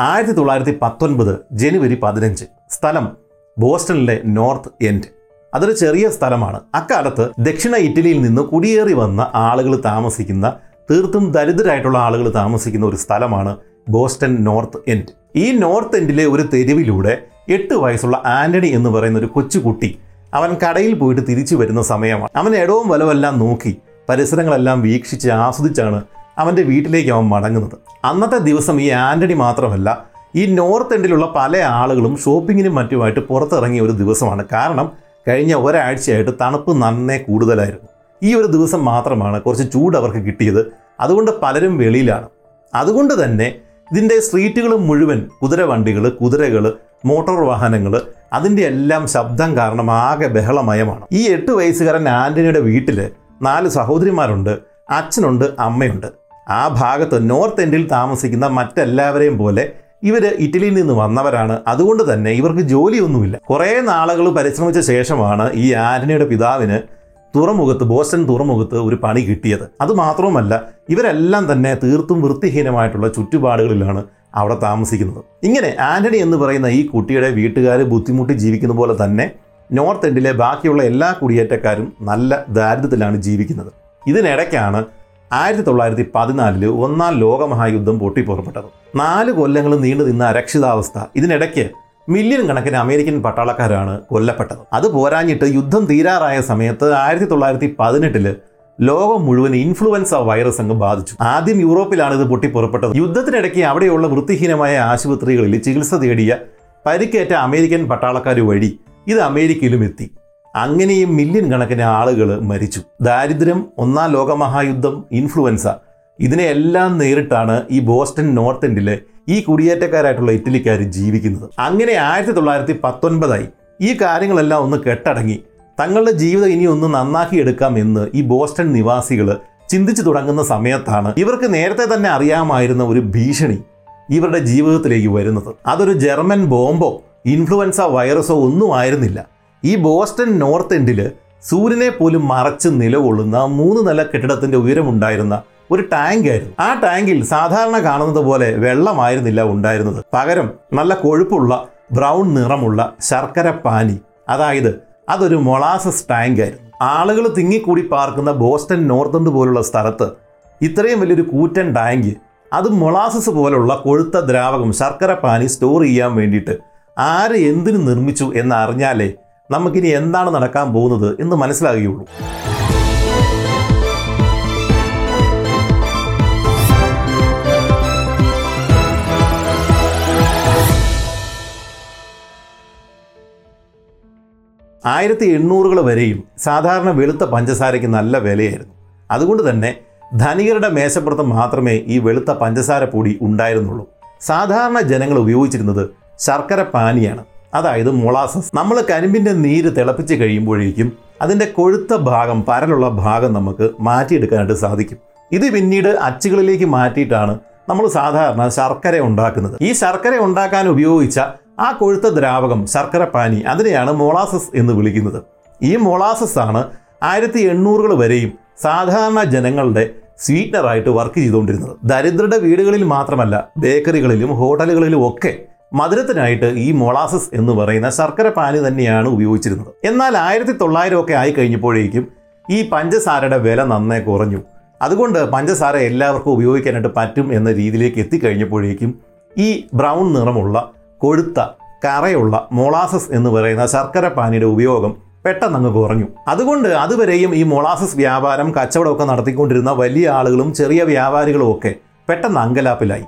ആയിരത്തി തൊള്ളായിരത്തി പത്തൊൻപത് ജനുവരി പതിനഞ്ച്. സ്ഥലം ബോസ്റ്റണിലെ നോർത്ത് എൻഡ്. അതൊരു ചെറിയ സ്ഥലമാണ്. അക്കാലത്ത് ദക്ഷിണ ഇറ്റലിയിൽ നിന്ന് കുടിയേറി വന്ന ആളുകൾ താമസിക്കുന്ന തീർത്തും ദരിദ്രരായിട്ടുള്ള ആളുകൾ താമസിക്കുന്ന ഒരു സ്ഥലമാണ് ബോസ്റ്റൺ നോർത്ത് എൻഡ്. ഈ നോർത്ത് എൻഡിലെ ഒരു തെരുവിലൂടെ എട്ട് വയസ്സുള്ള ആന്റണി എന്ന് പറയുന്ന ഒരു കൊച്ചുകുട്ടി അവൻ കടയിൽ പോയിട്ട് തിരിച്ചു വരുന്ന സമയമാണ്. അവൻ ഇടവും വലവെല്ലാം നോക്കി പരിസരങ്ങളെല്ലാം വീക്ഷിച്ച് ആസ്വദിച്ചാണ് അവന്റെ വീട്ടിലേക്ക് അവൻ മടങ്ങുന്നത്. അന്നത്തെ ദിവസം ഈ ആന്റണി മാത്രമല്ല ഈ നോർത്ത് എൻഡിലുള്ള പല ആളുകളും ഷോപ്പിങ്ങിനും മറ്റുമായിട്ട് പുറത്തിറങ്ങിയ ഒരു ദിവസമാണ്. കാരണം കഴിഞ്ഞ ഒരാഴ്ചയായിട്ട് തണുപ്പ് നന്നേ കൂടുതലായിരുന്നു. ഈ ഒരു ദിവസം മാത്രമാണ് കുറച്ച് ചൂട് അവർക്ക് കിട്ടിയത്. അതുകൊണ്ട് പലരും വെളിയിലാണ്. അതുകൊണ്ട് തന്നെ ഇതിന്റെ സ്ട്രീറ്റുകൾ മുഴുവൻ കുതിരവണ്ടികൾ കുതിരകൾ മോട്ടോർ വാഹനങ്ങൾ അതിന്റെ എല്ലാം ശബ്ദം കാരണം ആകെ ബഹളമയമാണ്. ഈ എട്ട് വയസ്സുകാരൻ ആന്റണിയുടെ വീട്ടിൽ നാല് സഹോദരിമാരുണ്ട് അച്ഛനുണ്ട് അമ്മയുണ്ട്. ആ ഭാഗത്ത് നോർത്ത് എൻഡിൽ താമസിക്കുന്ന മറ്റെല്ലാവരെയും പോലെ ഇവർ ഇറ്റലിയിൽ നിന്ന് വന്നവരാണ്. അതുകൊണ്ട് തന്നെ ഇവർക്ക് ജോലിയൊന്നുമില്ല. കുറേ നാളുകൾ പരിശ്രമിച്ച ശേഷമാണ് ഈ ആന്റണിയുടെ പിതാവിന് തുറമുഖത്ത് ബോസ്റ്റൺ തുറമുഖത്ത് ഒരു പണി കിട്ടിയത്. അതുമാത്രവുമല്ല ഇവരെല്ലാം തന്നെ തീർത്തും വൃത്തിഹീനമായിട്ടുള്ള ചുറ്റുപാടുകളിലാണ് അവിടെ താമസിക്കുന്നത്. ഇങ്ങനെ ആന്റണി എന്ന് പറയുന്ന ഈ കുട്ടിയുടെ വീട്ടുകാർ ബുദ്ധിമുട്ടി ജീവിക്കുന്ന പോലെ തന്നെ നോർത്ത് എൻഡിലെ ബാക്കിയുള്ള എല്ലാ കുടിയേറ്റക്കാരും നല്ല ദാരിദ്ര്യത്തിലാണ് ജീവിക്കുന്നത്. ഇതിനിടയ്ക്കാണ് ആയിരത്തി തൊള്ളായിരത്തി പതിനാലിൽ ഒന്നാം ലോകമഹായുദ്ധം പൊട്ടിപ്പുറപ്പെട്ടത്. നാല് കൊല്ലങ്ങൾ നീണ്ടു നിന്ന അരക്ഷിതാവസ്ഥ. ഇതിനിടയ്ക്ക് മില്യൺ കണക്കിന് അമേരിക്കൻ പട്ടാളക്കാരാണ് കൊല്ലപ്പെട്ടത്. അത് പോരാഞ്ഞിട്ട് യുദ്ധം തീരാറായ സമയത്ത് ആയിരത്തി തൊള്ളായിരത്തി പതിനെട്ടിൽ ലോകം മുഴുവൻ ഇൻഫ്ലുവൻസ വൈറസ് അങ്ങ് ബാധിച്ചു. ആദ്യം യൂറോപ്പിലാണ് ഇത് പൊട്ടിപ്പുറപ്പെട്ടത്. യുദ്ധത്തിനിടയ്ക്ക് അവിടെയുള്ള വൃത്തിഹീനമായ ആശുപത്രികളിൽ ചികിത്സ തേടിയ പരിക്കേറ്റ അമേരിക്കൻ പട്ടാളക്കാർ വഴി ഇത് അമേരിക്കയിലും എത്തി. അങ്ങനെയും മില്യൺ കണക്കിന് ആളുകൾ മരിച്ചു. ദാരിദ്ര്യം ഒന്നാം ലോകമഹായുദ്ധം ഇൻഫ്ലുവൻസ ഇതിനെയെല്ലാം നേരിട്ടാണ് ഈ ബോസ്റ്റൺ നോർത്ത് എൻഡിലെ ഈ കുടിയേറ്റക്കാരായിട്ടുള്ള ഇറ്റലിക്കാർ ജീവിക്കുന്നത്. അങ്ങനെ ആയിരത്തി തൊള്ളായിരത്തി പത്തൊൻപതായി ഈ കാര്യങ്ങളെല്ലാം ഒന്ന് കെട്ടടങ്ങി. തങ്ങളുടെ ജീവിതം ഇനി ഒന്ന് നന്നാക്കിയെടുക്കാം എന്ന് ഈ ബോസ്റ്റൺ നിവാസികൾ ചിന്തിച്ചു തുടങ്ങുന്ന സമയത്താണ് ഇവർക്ക് നേരത്തെ തന്നെ അറിയാമായിരുന്ന ഒരു ഭീഷണി ഇവരുടെ ജീവിതത്തിലേക്ക് വരുന്നത്. അതൊരു ജർമ്മൻ ബോംബോ ഇൻഫ്ലുവൻസ വൈറസോ ഒന്നും ആയിരുന്നില്ല. ഈ ബോസ്റ്റൺ നോർത്ത് എൻഡിൽ സൂര്യനെ പോലും മറച്ച് നിലകൊള്ളുന്ന മൂന്ന് നില കെട്ടിടത്തിന്റെ ഉയരമുണ്ടായിരുന്ന ഒരു ടാങ്ക് ആയിരുന്നു ആ ടാങ്കിൽ സാധാരണ കാണുന്നത് പോലെ വെള്ളമായിരുന്നില്ല ഉണ്ടായിരുന്നത്. പകരം നല്ല കൊഴുപ്പുള്ള ബ്രൗൺ നിറമുള്ള ശർക്കര പാനി. അതായത് അതൊരു മൊളാസസ് ടാങ്ക് ആയിരുന്നു ആളുകൾ തിങ്ങിക്കൂടി പാർക്കുന്ന ബോസ്റ്റൺ നോർത്ത് എൻഡ് പോലുള്ള സ്ഥലത്ത് ഇത്രയും വലിയൊരു കൂറ്റൻ ടാങ്ക് അത് മൊളാസസ് പോലുള്ള കൊഴുത്ത ദ്രാവകം ശർക്കര പാനി സ്റ്റോർ ചെയ്യാൻ വേണ്ടിയിട്ട് ആര് എന്തിനു നിർമ്മിച്ചു എന്ന് അറിഞ്ഞാലേ നമുക്കിനി എന്താണ് നടക്കാൻ പോകുന്നത് എന്ന് മനസ്സിലാകുകയുള്ളൂ. ആയിരത്തി എണ്ണൂറുകൾ വരെയും സാധാരണ വെളുത്ത പഞ്ചസാരയ്ക്ക് നല്ല വിലയായിരുന്നു. അതുകൊണ്ട് തന്നെ ധനികരുടെ മേശപ്പുറത്ത് മാത്രമേ ഈ വെളുത്ത പഞ്ചസാര പൊടി ഉണ്ടായിരുന്നുള്ളൂ. സാധാരണ ജനങ്ങൾ ഉപയോഗിച്ചിരുന്നത് ശർക്കര പാനിയാണ്. അതായത് മൊളാസസ്. നമ്മൾ കരിമ്പിന്റെ നീര് തിളപ്പിച്ച് കഴിയുമ്പോഴേക്കും അതിന്റെ കൊഴുത്ത ഭാഗം പരലുള്ള ഭാഗം നമുക്ക് മാറ്റിയെടുക്കാനായിട്ട് സാധിക്കും. ഇത് പിന്നീട് അച്ചുകളിലേക്ക് മാറ്റിയിട്ടാണ് നമ്മൾ സാധാരണ ശർക്കര ഉണ്ടാക്കുന്നത്. ഈ ശർക്കര ഉണ്ടാക്കാൻ ഉപയോഗിച്ച ആ കൊഴുത്ത ദ്രാവകം ശർക്കര പാനി അതിനെയാണ് മൊളാസസ് എന്ന് വിളിക്കുന്നത്. ഈ മൊളാസസ് ആണ് ആയിരത്തി എണ്ണൂറുകൾ വരെയും സാധാരണ ജനങ്ങളുടെ സ്വീറ്റ്നറായിട്ട് വർക്ക് ചെയ്തുകൊണ്ടിരുന്നത്. ദരിദ്രരുടെ വീടുകളിൽ മാത്രമല്ല ബേക്കറികളിലും ഹോട്ടലുകളിലും ഒക്കെ മധുരത്തിനായിട്ട് ഈ മൊളാസസ് എന്ന് പറയുന്ന ശർക്കര പാനി തന്നെയാണ് ഉപയോഗിച്ചിരുന്നത്. എന്നാൽ ആയിരത്തി തൊള്ളായിരം ഒക്കെ ആയി കഴിഞ്ഞപ്പോഴേക്കും ഈ പഞ്ചസാരയുടെ വില നന്നേ കുറഞ്ഞു. അതുകൊണ്ട് പഞ്ചസാര എല്ലാവർക്കും ഉപയോഗിക്കാനായിട്ട് പറ്റും എന്ന രീതിയിലേക്ക് എത്തിക്കഴിഞ്ഞപ്പോഴേക്കും ഈ ബ്രൗൺ നിറമുള്ള കൊഴുത്ത കറയുള്ള മൊളാസസ് എന്ന് പറയുന്ന ശർക്കര പാനിയുടെ ഉപയോഗം പെട്ടെന്ന് അങ്ങ് കുറഞ്ഞു. അതുകൊണ്ട് അതുവരെയും ഈ മൊളാസസ് വ്യാപാരം കച്ചവടമൊക്കെ നടത്തിക്കൊണ്ടിരുന്ന വലിയ ആളുകളും ചെറിയ വ്യാപാരികളും ഒക്കെ പെട്ടെന്ന് അങ്കലാപ്പിലായി.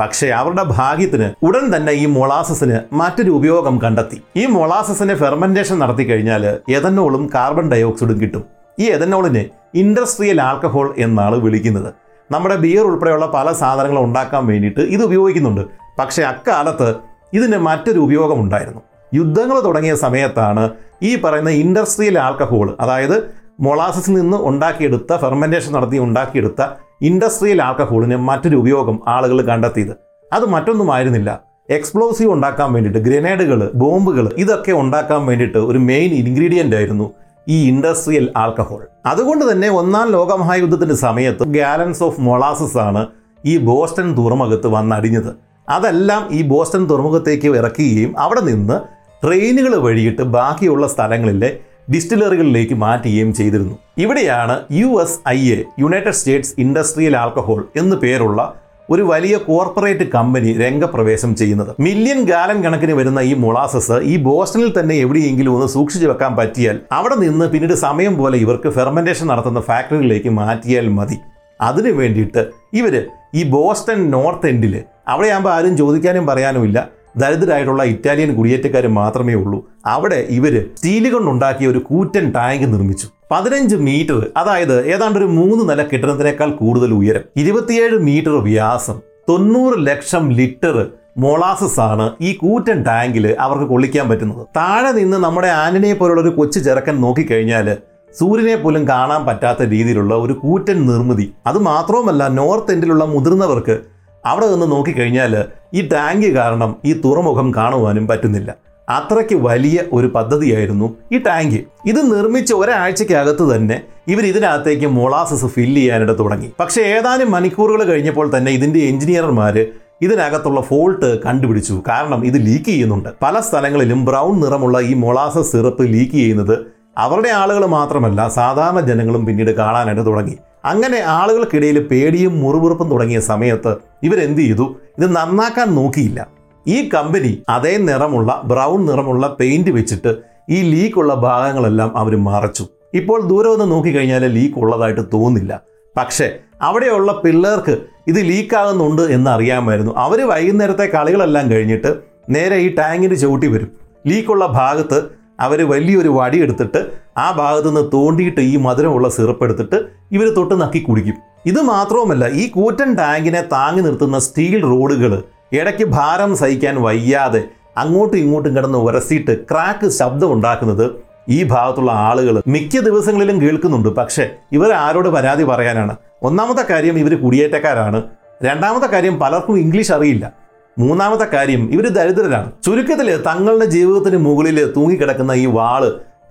പക്ഷേ അവരുടെ ഭാഗ്യത്തിന് ഉടൻ തന്നെ ഈ മൊളാസസിന് മറ്റൊരു ഉപയോഗം കണ്ടെത്തി. ഈ മൊളാസസിനെ ഫെർമെന്റേഷൻ നടത്തി കഴിഞ്ഞാൽ എഥനോളും കാർബൺ ഡയോക്സൈഡും കിട്ടും. ഈ എഥനോളിനെ ഇൻഡസ്ട്രിയൽ ആൽക്കഹോൾ എന്നാണ് വിളിക്കുന്നത്. നമ്മുടെ ബിയർ ഉൾപ്പെടെയുള്ള പല സാധനങ്ങളും ഉണ്ടാക്കാൻ വേണ്ടിയിട്ട് ഇത് ഉപയോഗിക്കുന്നുണ്ട്. പക്ഷേ അക്കാലത്ത് ഇതിന് മറ്റൊരു ഉപയോഗം ഉണ്ടായിരുന്നു. യുദ്ധങ്ങൾ തുടങ്ങിയ സമയത്താണ് ഈ പറയുന്ന ഇൻഡസ്ട്രിയൽ ആൽക്കഹോൾ അതായത് മൊളാസസിൽ നിന്ന് ഉണ്ടാക്കിയെടുത്ത ഫെർമെന്റേഷൻ നടത്തി ഉണ്ടാക്കിയെടുത്ത ഇൻഡസ്ട്രിയൽ ആൽക്കഹോളിന് മറ്റൊരു ഉപയോഗം ആളുകൾ കണ്ടെത്തിയത്. അത് മറ്റൊന്നുമായിരുന്നില്ല. എക്സ്പ്ലോസീവ് ഉണ്ടാക്കാൻ വേണ്ടിയിട്ട് ഗ്രനേഡുകൾ ബോംബുകൾ ഇതൊക്കെ ഉണ്ടാക്കാൻ വേണ്ടിയിട്ട് ഒരു മെയിൻ ഇൻഗ്രീഡിയന്റ് ആയിരുന്നു ഈ ഇൻഡസ്ട്രിയൽ ആൽക്കഹോൾ. അതുകൊണ്ട് തന്നെ ഒന്നാം ലോകമഹായുദ്ധത്തിന്റെ സമയത്ത് ഗാലൻസ് ഓഫ് മൊളാസസ് ആണ് ഈ ബോസ്റ്റൺ തുറമുഖത്ത് വന്നടിഞ്ഞത്. അതെല്ലാം ഈ ബോസ്റ്റൺ തുറമുഖത്തേക്ക് ഇറക്കുകയും അവിടെ നിന്ന് ട്രെയിനുകൾ വഴിയിട്ട് ബാക്കിയുള്ള സ്ഥലങ്ങളിലെ ഡിസ്റ്റിലറികളിലേക്ക് മാറ്റുകയും ചെയ്തിരുന്നു. ഇവിടെയാണ് U S I A United States Industrial Alcohol എന്നു പേരുള്ള ഒരു വലിയ കോർപ്പറേറ്റ് കമ്പനി രംഗപ്രവേശം ചെയ്യുന്നത്. മില്യൺ ഗാലൻ കണക്കിന് വരുന്ന ഈ മൊളാസസ് ഈ ബോസ്റ്റണിൽ തന്നെ എവിടെയെങ്കിലും ഒന്ന് സൂക്ഷിച്ചു വെക്കാൻ പറ്റിയാൽ അവിടെ നിന്ന് പിന്നീട് സമയം പോലെ ഇവർക്ക് ഫെർമെന്റേഷൻ നടത്തുന്ന ഫാക്ടറികളിലേക്ക് മാറ്റിയാൽ മതി. അതിനു വേണ്ടിയിട്ട് ഇവർ ഈ ബോസ്റ്റൺ നോർത്ത് എൻഡിൽ അവിടെയാകുമ്പോൾ ആരും ചോദിക്കാനും പറയാനുമില്ല ദരിദ്രരായിട്ടുള്ള ഇറ്റാലിയൻ കുടിയേറ്റക്കാർ മാത്രമേ ഉള്ളൂ. അവിടെ ഇവർ സ്റ്റീൽ കൊണ്ടുണ്ടാക്കിയ ഒരു കൂറ്റൻ ടാങ്ക് നിർമ്മിച്ചു. പതിനഞ്ച് മീറ്റർ അതായത് ഏതാണ്ട് ഒരു മൂന്ന് നില കെട്ടിടത്തിനേക്കാൾ കൂടുതൽ ഉയരം. ഇരുപത്തിയേഴ് മീറ്റർ വ്യാസം. തൊണ്ണൂറ് ലക്ഷം ലിറ്റർ മൊളാസസ് ആണ് ഈ കൂറ്റൻ ടാങ്കിൽ അവർക്ക് കൊള്ളിക്കാൻ പറ്റുന്നത്. താഴെ നിന്ന് നമ്മുടെ ആന്റണിയെ പോലുള്ള ഒരു കൊച്ചു ചെറുക്കൻ നോക്കിക്കഴിഞ്ഞാൽ സൂര്യനെ പോലും കാണാൻ പറ്റാത്ത രീതിയിലുള്ള ഒരു കൂറ്റൻ നിർമ്മിതി. അത് മാത്രവുമല്ല നോർത്ത് എൻഡിലുള്ള മുതിർന്നവർക്ക് അവിടെ നിന്ന് നോക്കിക്കഴിഞ്ഞാൽ ഈ ടാങ്ക് കാരണം ഈ തുറമുഖം കാണുവാനും പറ്റുന്നില്ല. അത്രയ്ക്ക് വലിയ ഒരു പദ്ധതിയായിരുന്നു ഈ ടാങ്ക്. ഇത് നിർമ്മിച്ച ഒരാഴ്ചക്കകത്ത് തന്നെ ഇവർ ഇതിനകത്തേക്ക് മൊളാസസ് ഫില്ല് ചെയ്യാനായിട്ട് തുടങ്ങി. പക്ഷേ ഏതാനും മണിക്കൂറുകൾ കഴിഞ്ഞപ്പോൾ തന്നെ ഇതിന്റെ എഞ്ചിനീയർമാർ ഇതിനകത്തുള്ള ഫോൾട്ട് കണ്ടുപിടിച്ചു. കാരണം ഇത് ലീക്ക് ചെയ്യുന്നുണ്ട്. പല സ്ഥലങ്ങളിലും ബ്രൗൺ നിറമുള്ള ഈ മൊളാസസ് സിറപ്പ് ലീക്ക് ചെയ്യുന്നത് അവരുടെ ആളുകൾ മാത്രമല്ല സാധാരണ ജനങ്ങളും പിന്നീട് കാണാനായിട്ട് തുടങ്ങി. അങ്ങനെ ആളുകൾക്കിടയിൽ പേടിയും മുറിവുറുപ്പും തുടങ്ങിയ സമയത്ത് ഇവരെന്ത് ചെയ്തു? ഇത് നന്നാക്കാൻ നോക്കിയില്ല. ഈ കമ്പനി അതേ നിറമുള്ള ബ്രൗൺ നിറമുള്ള പെയിന്റ് വെച്ചിട്ട് ഈ ലീക്കുള്ള ഭാഗങ്ങളെല്ലാം അവർ മറച്ചു. ഇപ്പോൾ ദൂരെ ഒന്ന് നോക്കിക്കഴിഞ്ഞാൽ ലീക്ക് ഉള്ളതായിട്ട് തോന്നില്ല പക്ഷേ അവിടെയുള്ള പിള്ളേർക്ക് ഇത് ലീക്കാകുന്നുണ്ട് എന്ന് അറിയാമായിരുന്നു അവർ വൈകുന്നേരത്തെ കളികളെല്ലാം കഴിഞ്ഞിട്ട് നേരെ ഈ ടാങ്കിന് ചവിട്ടി വരും. ലീക്കുള്ള ഭാഗത്ത് അവർ വലിയൊരു വടി എടുത്തിട്ട് ആ ഭാഗത്തു നിന്ന് തോണ്ടിയിട്ട് ഈ മധുരമുള്ള സിറപ്പ് എടുത്തിട്ട് ഇവർ തൊട്ട് നക്കി കുടിക്കും. ഇത് മാത്രവുമല്ല ഈ കൂറ്റൻ ടാങ്കിനെ താങ്ങി നിർത്തുന്ന സ്റ്റീൽ റോഡുകൾ ഇടയ്ക്ക് ഭാരം സഹിക്കാൻ വയ്യാതെ അങ്ങോട്ടും ഇങ്ങോട്ടും കിടന്ന് ഉരസിയിട്ട് ക്രാക്ക് ശബ്ദം ഉണ്ടാക്കുന്നത് ഈ ഭാഗത്തുള്ള ആളുകൾ മിക്ക ദിവസങ്ങളിലും കേൾക്കുന്നുണ്ട്. പക്ഷേ ഇവർ ആരോട് പരാതി പറയാനാണ്? ഒന്നാമത്തെ കാര്യം ഇവർ കുടിയേറ്റക്കാരാണ്. രണ്ടാമത്തെ കാര്യം പലർക്കും ഇംഗ്ലീഷ് അറിയില്ല. മൂന്നാമത്തെ കാര്യം ഇവർ ദരിദ്രരാണ്. ചുരുക്കത്തിൽ തങ്ങളുടെ ജീവിതത്തിന് മുകളിൽ തൂങ്ങിക്കിടക്കുന്ന ഈ വാൾ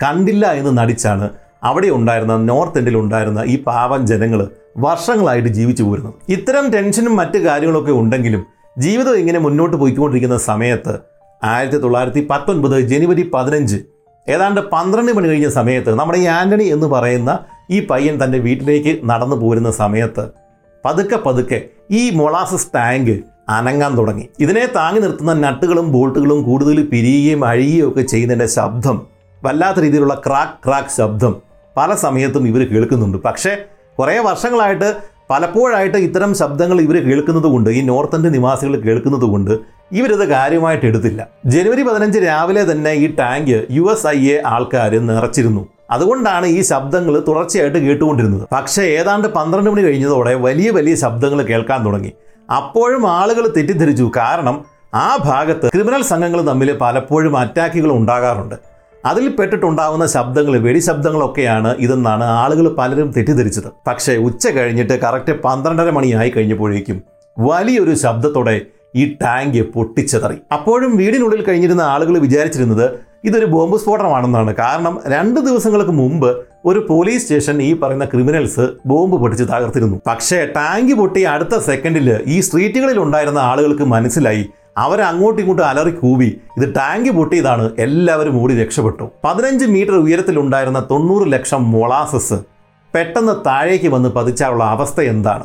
കണ്ടില്ല എന്ന് നടിച്ചാണ് അവിടെ ഉണ്ടായിരുന്ന നോർത്ത് എൻഡിൽ ഉണ്ടായിരുന്ന ഈ പാവം ജനങ്ങൾ വർഷങ്ങളായിട്ട് ജീവിച്ചു പോരുന്നത്. ഇത്തരം ടെൻഷനും മറ്റു കാര്യങ്ങളൊക്കെ ഉണ്ടെങ്കിലും ജീവിതം ഇങ്ങനെ മുന്നോട്ട് പോയിക്കൊണ്ടിരിക്കുന്ന സമയത്ത് ആയിരത്തി തൊള്ളായിരത്തി പത്തൊൻപത് ജനുവരി പതിനഞ്ച് ഏതാണ്ട് പന്ത്രണ്ട് മണി കഴിഞ്ഞ സമയത്ത് നമ്മുടെ ഈ ആന്റണി എന്ന് പറയുന്ന ഈ പയ്യൻ തന്റെ വീട്ടിലേക്ക് നടന്നു പോരുന്ന സമയത്ത് പതുക്കെ പതുക്കെ ഈ മൊളാസസ് ടാങ്ക് അനങ്ങാൻ തുടങ്ങി. ഇതിനെ താങ്ങി നിർത്തുന്ന നട്ടുകളും ബോൾട്ടുകളും കൂടുതൽ പിരിയുകയും അഴിയുകയും ഒക്കെ ചെയ്യുന്നതിന്റെ ശബ്ദം വല്ലാത്ത രീതിയിലുള്ള ക്രാക്ക് ക്രാക്ക് ശബ്ദം പല സമയത്തും ഇവർ കേൾക്കുന്നുണ്ട്. പക്ഷേ കുറേ വർഷങ്ങളായിട്ട് പലപ്പോഴായിട്ട് ഇത്തരം ശബ്ദങ്ങൾ ഇവർ കേൾക്കുന്നത് കൊണ്ട് ഈ നോർത്ത് ഇന്ത്യൻ നിവാസികൾ കേൾക്കുന്നത് കൊണ്ട് ഇവരിത് കാര്യമായിട്ട് എടുത്തില്ല. ജനുവരി പതിനഞ്ച് രാവിലെ തന്നെ ഈ tank U S I A ആൾക്കാർ നിറച്ചിരുന്നു. അതുകൊണ്ടാണ് ഈ ശബ്ദങ്ങൾ തുടർച്ചയായിട്ട് കേട്ടുകൊണ്ടിരുന്നത്. പക്ഷേ ഏതാണ്ട് പന്ത്രണ്ട് മണി കഴിഞ്ഞതോടെ വലിയ വലിയ ശബ്ദങ്ങൾ കേൾക്കാൻ തുടങ്ങി. അപ്പോഴും ആളുകൾ തെറ്റിദ്ധരിച്ചു. കാരണം ആ ഭാഗത്ത് ക്രിമിനൽ സംഘങ്ങൾ തമ്മിൽ പലപ്പോഴും അറ്റാക്കുകൾ ഉണ്ടാകാറുണ്ട്. അതിൽ പെട്ടിട്ടുണ്ടാകുന്ന ശബ്ദങ്ങൾ വെടിശബ്ദങ്ങളൊക്കെയാണ് ഇതെന്നാണ് ആളുകൾ പലരും തെറ്റിദ്ധരിച്ചത്. പക്ഷേ ഉച്ച കഴിഞ്ഞിട്ട് കറക്റ്റ് പന്ത്രണ്ടര മണിയായി കഴിഞ്ഞപ്പോഴേക്കും വലിയൊരു ശബ്ദത്തോടെ ഈ ടാങ്ക് പൊട്ടിച്ചതറി. അപ്പോഴും വീടിനുള്ളിൽ കഴിഞ്ഞിരുന്ന ആളുകൾ വിചാരിച്ചിരുന്നത് ഇതൊരു ബോംബ് സ്ഫോടനമാണെന്നാണ്. കാരണം രണ്ട് ദിവസങ്ങൾക്ക് മുമ്പ് ഒരു പോലീസ് സ്റ്റേഷൻ ഈ പറയുന്ന ക്രിമിനൽസ് ബോംബ് പൊട്ടിച്ച് തകർത്തിരുന്നു. പക്ഷേ ടാങ്ക് പൊട്ടി അടുത്ത സെക്കൻഡിൽ ഈ സ്ട്രീറ്റുകളിൽ ഉണ്ടായിരുന്ന ആളുകൾക്ക് മനസ്സിലായി. അവർ അങ്ങോട്ടും ഇങ്ങോട്ടും അലറി കൂവി ഇത് ടാങ്ക് പൊട്ടിയതാണ്. എല്ലാവരും ഓടി രക്ഷപ്പെട്ടു. പതിനഞ്ച് മീറ്റർ ഉയരത്തിലുണ്ടായിരുന്ന തൊണ്ണൂറ് ലക്ഷം മൊളാസസ് പെട്ടെന്ന് താഴേക്ക് വന്ന് പതിച്ചാലുള്ള അവസ്ഥ എന്താണ്?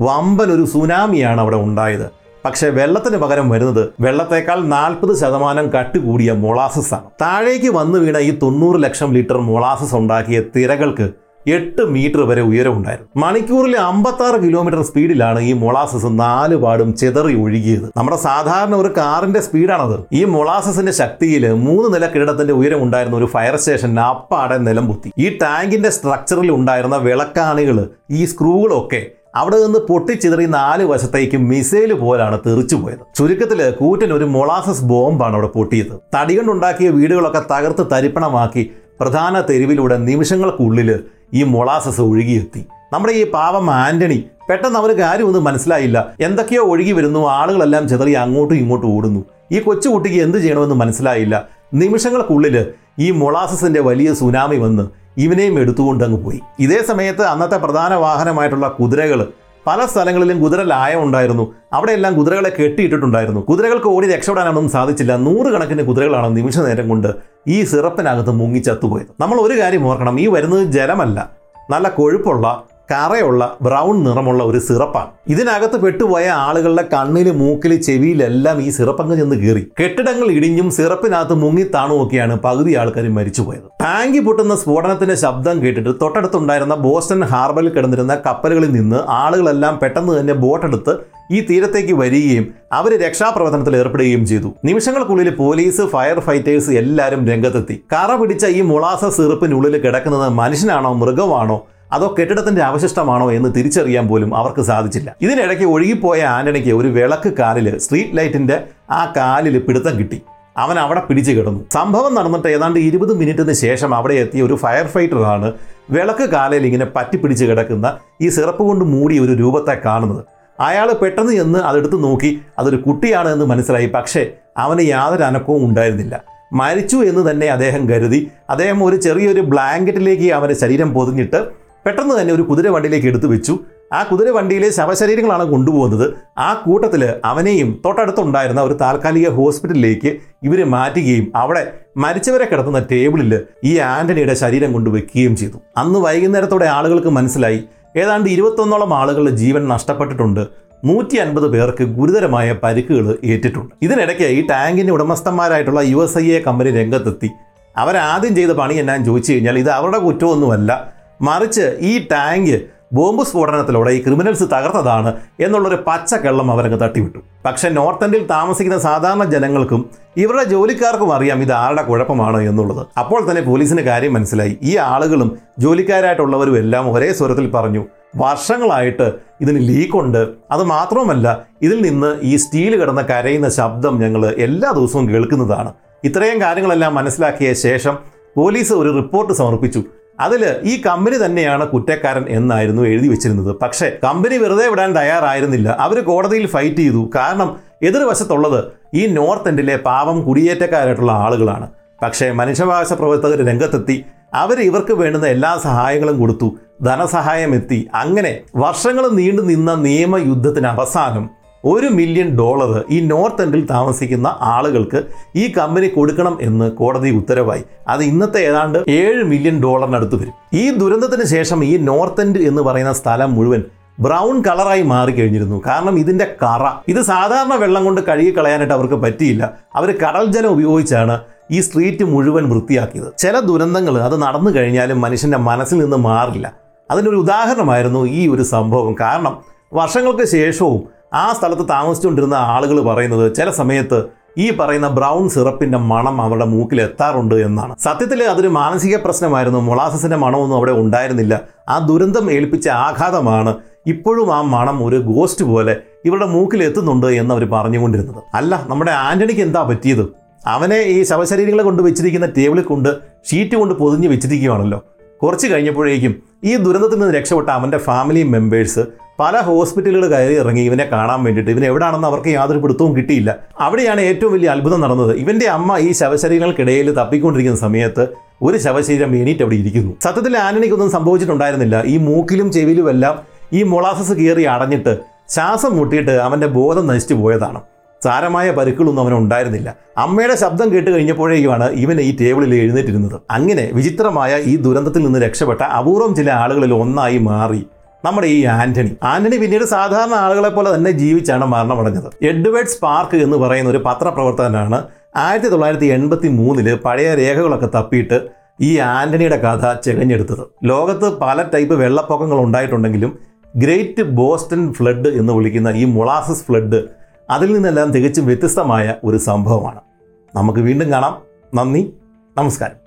വമ്പൻ ഒരു സുനാമിയാണ് അവിടെ ഉണ്ടായത്. പക്ഷേ വെള്ളത്തിന് പകരം വരുന്നത് വെള്ളത്തേക്കാൾ നാൽപ്പത് ശതമാനം കട്ടി കൂടിയ മൊളാസസ് ആണ്. താഴേക്ക് വന്നു വീണ ഈ തൊണ്ണൂറ് ലക്ഷം ലിറ്റർ മൊളാസസ് ഉണ്ടാക്കിയ തിരകൾക്ക് എട്ട് മീറ്റർ വരെ ഉയരമുണ്ടായിരുന്നു മണിക്കൂറിൽ അമ്പത്തി ആറ് കിലോമീറ്റർ സ്പീഡിലാണ് ഈ മൊളാസസ് നാല് പാടും ചെതറി ഒഴുകിയത്. നമ്മുടെ സാധാരണ ഒരു കാറിന്റെ സ്പീഡാണത്. ഈ മൊളാസസിന്റെ ശക്തിയിൽ മൂന്ന് നില കെട്ടിടത്തിന്റെ ഉയരം ഉണ്ടായിരുന്ന ഒരു ഫയർ സ്റ്റേഷൻ അപ്പാടെ നിലം പൊത്തി ഈ ടാങ്കിന്റെ സ്ട്രക്ചറിൽ ഉണ്ടായിരുന്ന വിളക്കാണികൾ ഈ സ്ക്രൂകളൊക്കെ അവിടെ നിന്ന് പൊട്ടിച്ചിതറി നാല് വശത്തേക്ക് മിസൈൽ പോലാണ് തെറിച്ചു പോയത്. ചുരുക്കത്തിൽ കൂറ്റൻ ഒരു മൊളാസസ് ബോംബാണ് അവിടെ പൊട്ടിയത്. തടി കൊണ്ടുണ്ടാക്കിയ വീടുകളൊക്കെ തകർത്ത് തരിപ്പണമാക്കി പ്രധാന തെരുവിലൂടെ നിമിഷങ്ങൾക്കുള്ളിൽ ഈ മൊളാസസ് ഒഴുകിയെത്തി. നമ്മുടെ ഈ പാവം ആന്റണി പെട്ടെന്ന് അവന് കാര്യമൊന്നും മനസ്സിലായില്ല. എന്തൊക്കെയോ ഒഴുകി വരുന്നു ആളുകളെല്ലാം ചിതറി അങ്ങോട്ടും ഇങ്ങോട്ടും ഓടുന്നു. ഈ കൊച്ചുകുട്ടിക്ക് എന്ത് ചെയ്യണമെന്ന് മനസ്സിലായില്ല. നിമിഷങ്ങൾക്കുള്ളിൽ ഈ മൊളാസസിന്റെ വലിയ സുനാമി വന്ന് ഇവനെയും എടുത്തുകൊണ്ട് അങ്ങ് പോയി. ഇതേ സമയത്ത് അന്നത്തെ പ്രധാന വാഹനമായിട്ടുള്ള കുതിരകൾ പല സ്ഥലങ്ങളിലും കുതിര ലായം ഉണ്ടായിരുന്നു. അവിടെയെല്ലാം കുതിരകളെ കെട്ടിയിട്ടിട്ടുണ്ടായിരുന്നു. കുതിരകൾക്ക് ഓടി രക്ഷപ്പെടാനൊന്നും സാധിച്ചില്ല. നൂറുകണക്കിന് കുതിരകളാണ് നിമിഷ നേരം കൊണ്ട് ഈ സിറപ്പിനകത്ത് മുങ്ങിച്ചത്തുപോയത് നമ്മൾ ഒരു കാര്യം ഓർക്കണം. ഈ വരുന്നത് ജലമല്ല. നല്ല കൊഴുപ്പുള്ള കറയുള്ള ബ്രൗൺ നിറമുള്ള ഒരു സിറപ്പാണ്. ഇതിനകത്ത് പെട്ടുപോയ ആളുകളുടെ കണ്ണിൽ മൂക്കിൽ ചെവിയിലെല്ലാം ഈ സിറപ്പങ്ങ് ചെന്ന് കീറി. കെട്ടിടങ്ങൾ ഇടിഞ്ഞും സിറപ്പിനകത്ത് മുങ്ങി താണുമൊക്കെയാണ് പകുതി ആൾക്കാർ മരിച്ചുപോയത്. ടാങ്കി പൊട്ടുന്ന സ്ഫോടനത്തിന്റെ ശബ്ദം കേട്ടിട്ട് തൊട്ടടുത്തുണ്ടായിരുന്ന ബോസ്റ്റൺ ഹാർബറിൽ കിടന്നിരുന്ന കപ്പലുകളിൽ നിന്ന് ആളുകളെല്ലാം പെട്ടെന്ന് തന്നെ ബോട്ടെടുത്ത് ഈ തീരത്തേക്ക് വരികയും അവർ രക്ഷാപ്രവർത്തനത്തിൽ ഏർപ്പെടുകയും ചെയ്തു. നിമിഷങ്ങൾക്കുള്ളിൽ പോലീസ് ഫയർ ഫൈറ്റേഴ്സ് എല്ലാവരും രംഗത്തെത്തി. കറ പിടിച്ച ഈ മുളാസ സിറപ്പിനുള്ളിൽ കിടക്കുന്നത് മനുഷ്യനാണോ മൃഗമാണോ അതോ കെട്ടിടത്തിന്റെ അവശിഷ്ടമാണോ എന്ന് തിരിച്ചറിയാൻ പോലും അവർക്ക് സാധിച്ചില്ല. ഇതിനിടയ്ക്ക് ഒഴുകിപ്പോയ ആന്റണിക്ക് ഒരു വിളക്ക് കാലിൽ സ്ട്രീറ്റ് ലൈറ്റിന്റെ ആ കാലിൽ പിടുത്തം കിട്ടി. അവൻ അവിടെ പിടിച്ചു കിടന്നു. സംഭവം നടന്നിട്ട് ഏതാണ്ട് ഇരുപത് മിനിറ്റിന് ശേഷം അവിടെ എത്തിയ ഒരു ഫയർ ഫൈറ്ററാണ് വിളക്ക് കാലയിൽ ഇങ്ങനെ പറ്റിപ്പിടിച്ച് കിടക്കുന്ന ഈ സിറപ്പ് കൊണ്ട് മൂടിയ ഒരു രൂപത്തെ കാണുന്നത്. അയാൾ പെട്ടെന്ന് ചെന്ന് അതെടുത്ത് നോക്കി അതൊരു കുട്ടിയാണ് എന്ന് മനസ്സിലായി. പക്ഷേ അവന് യാതൊരു അനക്കവും ഉണ്ടായിരുന്നില്ല. മരിച്ചു എന്ന് തന്നെ അദ്ദേഹം കരുതി. അദ്ദേഹം ഒരു ചെറിയൊരു ബ്ലാങ്കറ്റിലേക്ക് അവന്റെ ശരീരം പൊതിഞ്ഞിട്ട് പെട്ടെന്ന് തന്നെ ഒരു കുതിര വണ്ടിയിലേക്ക് എടുത്തു വെച്ചു. ആ കുതിര വണ്ടിയിലെ ശവശരീരങ്ങളാണ് കൊണ്ടുപോകുന്നത്. ആ കൂട്ടത്തിൽ അവനെയും തൊട്ടടുത്തുണ്ടായിരുന്ന ഒരു താൽക്കാലിക ഹോസ്പിറ്റലിലേക്ക് ഇവരെ മാറ്റുകയും അവിടെ മരിച്ചവരെ കിടത്തുന്ന ടേബിളിൽ ഈ ആന്റണിയുടെ ശരീരം കൊണ്ടുവെക്കുകയും ചെയ്തു. അന്ന് വൈകുന്നേരത്തോടെ ആളുകൾക്ക് മനസ്സിലായി. ഏതാണ്ട് ഇരുപത്തൊന്നോളം ആളുകളുടെ ജീവൻ നഷ്ടപ്പെട്ടിട്ടുണ്ട്. നൂറ്റി അൻപത് പേർക്ക് ഗുരുതരമായ പരിക്കുകൾ ഏറ്റിട്ടുണ്ട്. ഇതിനിടയ്ക്ക് ഈ ടാങ്കിന്റെ ഉടമസ്ഥന്മാരായിട്ടുള്ള U S I A company രംഗത്തെത്തി. അവരാദ്യം ചെയ്ത പണി എന്നാന്ന് ചോദിച്ചു കഴിഞ്ഞാൽ ഇത് അവരുടെ കുറ്റമൊന്നുമല്ല. മറിച്ച് ഈ ടാങ്ക് ബോംബ് സ്ഫോടനത്തിലൂടെ ഈ ക്രിമിനൽസ് തകർത്തതാണ് എന്നുള്ളൊരു പച്ചക്കള്ളം അവരങ്ങ് തട്ടിവിട്ടു. പക്ഷെ നോർത്ത് എൻഡിൽ താമസിക്കുന്ന സാധാരണ ജനങ്ങൾക്കും ഇവരുടെ ജോലിക്കാർക്കും അറിയാം ഇത് ആരുടെ കുഴപ്പമാണ് എന്നുള്ളത്. അപ്പോൾ തന്നെ പോലീസിന് കാര്യം മനസ്സിലായി. ഈ ആളുകളും ജോലിക്കാരായിട്ടുള്ളവരും എല്ലാം ഒരേ സ്വരത്തിൽ പറഞ്ഞു വർഷങ്ങളായിട്ട് ഇതിന് ലീക്കുണ്ട്. അത് മാത്രവുമല്ല ഇതിൽ നിന്ന് ഈ സ്റ്റീൽ കിടന്ന കരയുന്ന ശബ്ദം ഞങ്ങൾ എല്ലാ ദിവസവും കേൾക്കുന്നതാണ്. ഇത്രയും കാര്യങ്ങളെല്ലാം മനസ്സിലാക്കിയ ശേഷം പോലീസ് ഒരു റിപ്പോർട്ട് സമർപ്പിച്ചു. അതിൽ ഈ കമ്പനി തന്നെയാണ് കുറ്റക്കാരൻ എന്നായിരുന്നു എഴുതി വെച്ചിരുന്നത്. പക്ഷേ കമ്പനി വെറുതെ വിടാൻ തയ്യാറായിരുന്നില്ല. അവർ കോടതിയിൽ ഫൈറ്റ് ചെയ്തു. കാരണം എതിർവശത്തുള്ളത് ഈ നോർത്ത് എൻഡിലെ പാവം കുടിയേറ്റക്കാരായിട്ടുള്ള ആളുകളാണ്. പക്ഷേ മനുഷ്യാവകാശ പ്രവർത്തകർ രംഗത്തെത്തി. അവർ ഇവർക്ക് വേണ്ടുന്ന എല്ലാ സഹായങ്ങളും കൊടുത്തു. ധനസഹായം എത്തി അങ്ങനെ വർഷങ്ങൾ നീണ്ടു നിന്ന നിയമയുദ്ധത്തിന് അവസാനം ഒരു മില്യൺ ഡോളർ ഈ നോർത്ത് എൻഡിൽ താമസിക്കുന്ന ആളുകൾക്ക് ഈ കമ്പനി കൊടുക്കണം എന്ന് കോടതി ഉത്തരവായി. അത് ഇന്നത്തെ ഏതാണ്ട് ഏഴ് മില്യൺ ഡോളറിനടുത്ത് വരും. ഈ ദുരന്തത്തിന് ശേഷം ഈ നോർത്ത് എൻഡ് എന്ന് പറയുന്ന സ്ഥലം മുഴുവൻ ബ്രൗൺ കളറായി മാറിക്കഴിഞ്ഞിരുന്നു കാരണം ഇതിന്റെ കറ. ഇത് സാധാരണ വെള്ളം കൊണ്ട് കഴുകി കളയാനായിട്ട് അവർക്ക് പറ്റിയില്ല. അവർ കടൽ ജലം ഉപയോഗിച്ചാണ് ഈ സ്ട്രീറ്റ് മുഴുവൻ വൃത്തിയാക്കിയത്. ചില ദുരന്തങ്ങൾ അത് നടന്നു കഴിഞ്ഞാലും മനുഷ്യന്റെ മനസ്സിൽ നിന്ന് മാറില്ല. അതിനൊരു ഉദാഹരണമായിരുന്നു ഈ ഒരു സംഭവം. കാരണം വർഷങ്ങൾക്ക് ശേഷവും ആ സ്ഥലത്ത് താമസിച്ചുകൊണ്ടിരുന്ന ആളുകൾ പറയുന്നത് ചില സമയത്ത് ഈ പറയുന്ന ബ്രൗൺ സിറപ്പിന്റെ മണം അവരുടെ മൂക്കിൽ എത്താറുണ്ട് എന്നാണ്. സത്യത്തിൽ അതൊരു മാനസിക പ്രശ്നമായിരുന്നു. മൊളാസസിന്റെ മണമൊന്നും അവിടെ ഉണ്ടായിരുന്നില്ല. ആ ദുരന്തം ഏൽപ്പിച്ച ആഘാതമാണ് ഇപ്പോഴും ആ മണം ഒരു ഗോസ്റ്റ് പോലെ ഇവരുടെ മൂക്കിൽ എത്തുന്നുണ്ട് എന്ന് അവർ പറഞ്ഞുകൊണ്ടിരുന്നത്. അല്ല നമ്മുടെ ആന്റണിക്ക് എന്താ പറ്റിയത്? അവനെ ഈ ശവശരീരങ്ങളെ കൊണ്ട് വെച്ചിരിക്കുന്ന ടേബിളിൽ കൊണ്ട് ഷീറ്റ് കൊണ്ട് പൊതിഞ്ഞ് വെച്ചിരിക്കുകയാണല്ലോ. കുറച്ച് കഴിഞ്ഞപ്പോഴേക്കും ഈ ദുരന്തത്തിൽ നിന്ന് രക്ഷപ്പെട്ട അവന്റെ ഫാമിലി മെമ്പേഴ്സ് പല ഹോസ്പിറ്റലുകൾ കയറി ഇറങ്ങി ഇവനെ കാണാൻ വേണ്ടിയിട്ട്. ഇവൻ എവിടെയാണെന്ന് അവർക്ക് യാതൊരു പിടുത്തവും കിട്ടിയില്ല. അവിടെയാണ് ഏറ്റവും വലിയ അത്ഭുതം നടന്നത്. ഇവന്റെ അമ്മ ഈ ശവശരീരങ്ങൾക്കിടയിൽ തപ്പിക്കൊണ്ടിരിക്കുന്ന സമയത്ത് ഒരു ശവശരീരം എണീറ്റ് അവിടെ ഇരിക്കുന്നു. സത്യത്തിൽ ആനണിക്കൊന്നും സംഭവിച്ചിട്ടുണ്ടായിരുന്നില്ല. ഈ മൂക്കിലും ചെവിയിലും എല്ലാം ഈ മൊളാസസ് കയറി അടഞ്ഞിട്ട് ശ്വാസം മുട്ടിയിട്ട് അവന്റെ ബോധം നശിച്ചു പോയതാണ്. സാരമായ പരുക്കളൊന്നും അവന് ഉണ്ടായിരുന്നില്ല. അമ്മയുടെ ശബ്ദം കേട്ട് കഴിഞ്ഞപ്പോഴേക്കുമാണ് ഇവൻ ഈ ടേബിളിൽ എഴുന്നേറ്റിരുന്നത്. അങ്ങനെ വിചിത്രമായ ഈ ദുരന്തത്തിൽ നിന്ന് രക്ഷപ്പെട്ട അപൂർവം ചില ആളുകളിൽ ഒന്നായി മാറി. നമ്മുടെ ഈ ആന്റണി. ആന്റണി പിന്നീട് സാധാരണ ആളുകളെ പോലെ തന്നെ ജീവിച്ചാണ് മരണമടഞ്ഞത്. എഡ്വേർഡ് സ്പാർക്ക് എന്ന് പറയുന്ന ഒരു പത്രപ്രവർത്തകനാണ് ആയിരത്തി തൊള്ളായിരത്തി എൺപത്തി മൂന്നിൽ പഴയ രേഖകളൊക്കെ തപ്പിയിട്ട് ഈ ആന്റണിയുടെ കഥ ചെകഞ്ഞെടുത്തത്. ലോകത്ത് പല ടൈപ്പ് വെള്ളപ്പൊക്കങ്ങൾ ഉണ്ടായിട്ടുണ്ടെങ്കിലും ഗ്രേറ്റ് ബോസ്റ്റൺ ഫ്ലഡ് എന്ന് വിളിക്കുന്ന ഈ മൊളാസസ് ഫ്ലഡ് അതിൽ നിന്നെല്ലാം തികച്ചും വ്യത്യസ്തമായ ഒരു സംഭവമാണ്. നമുക്ക് വീണ്ടും കാണാം. നന്ദി. നമസ്കാരം.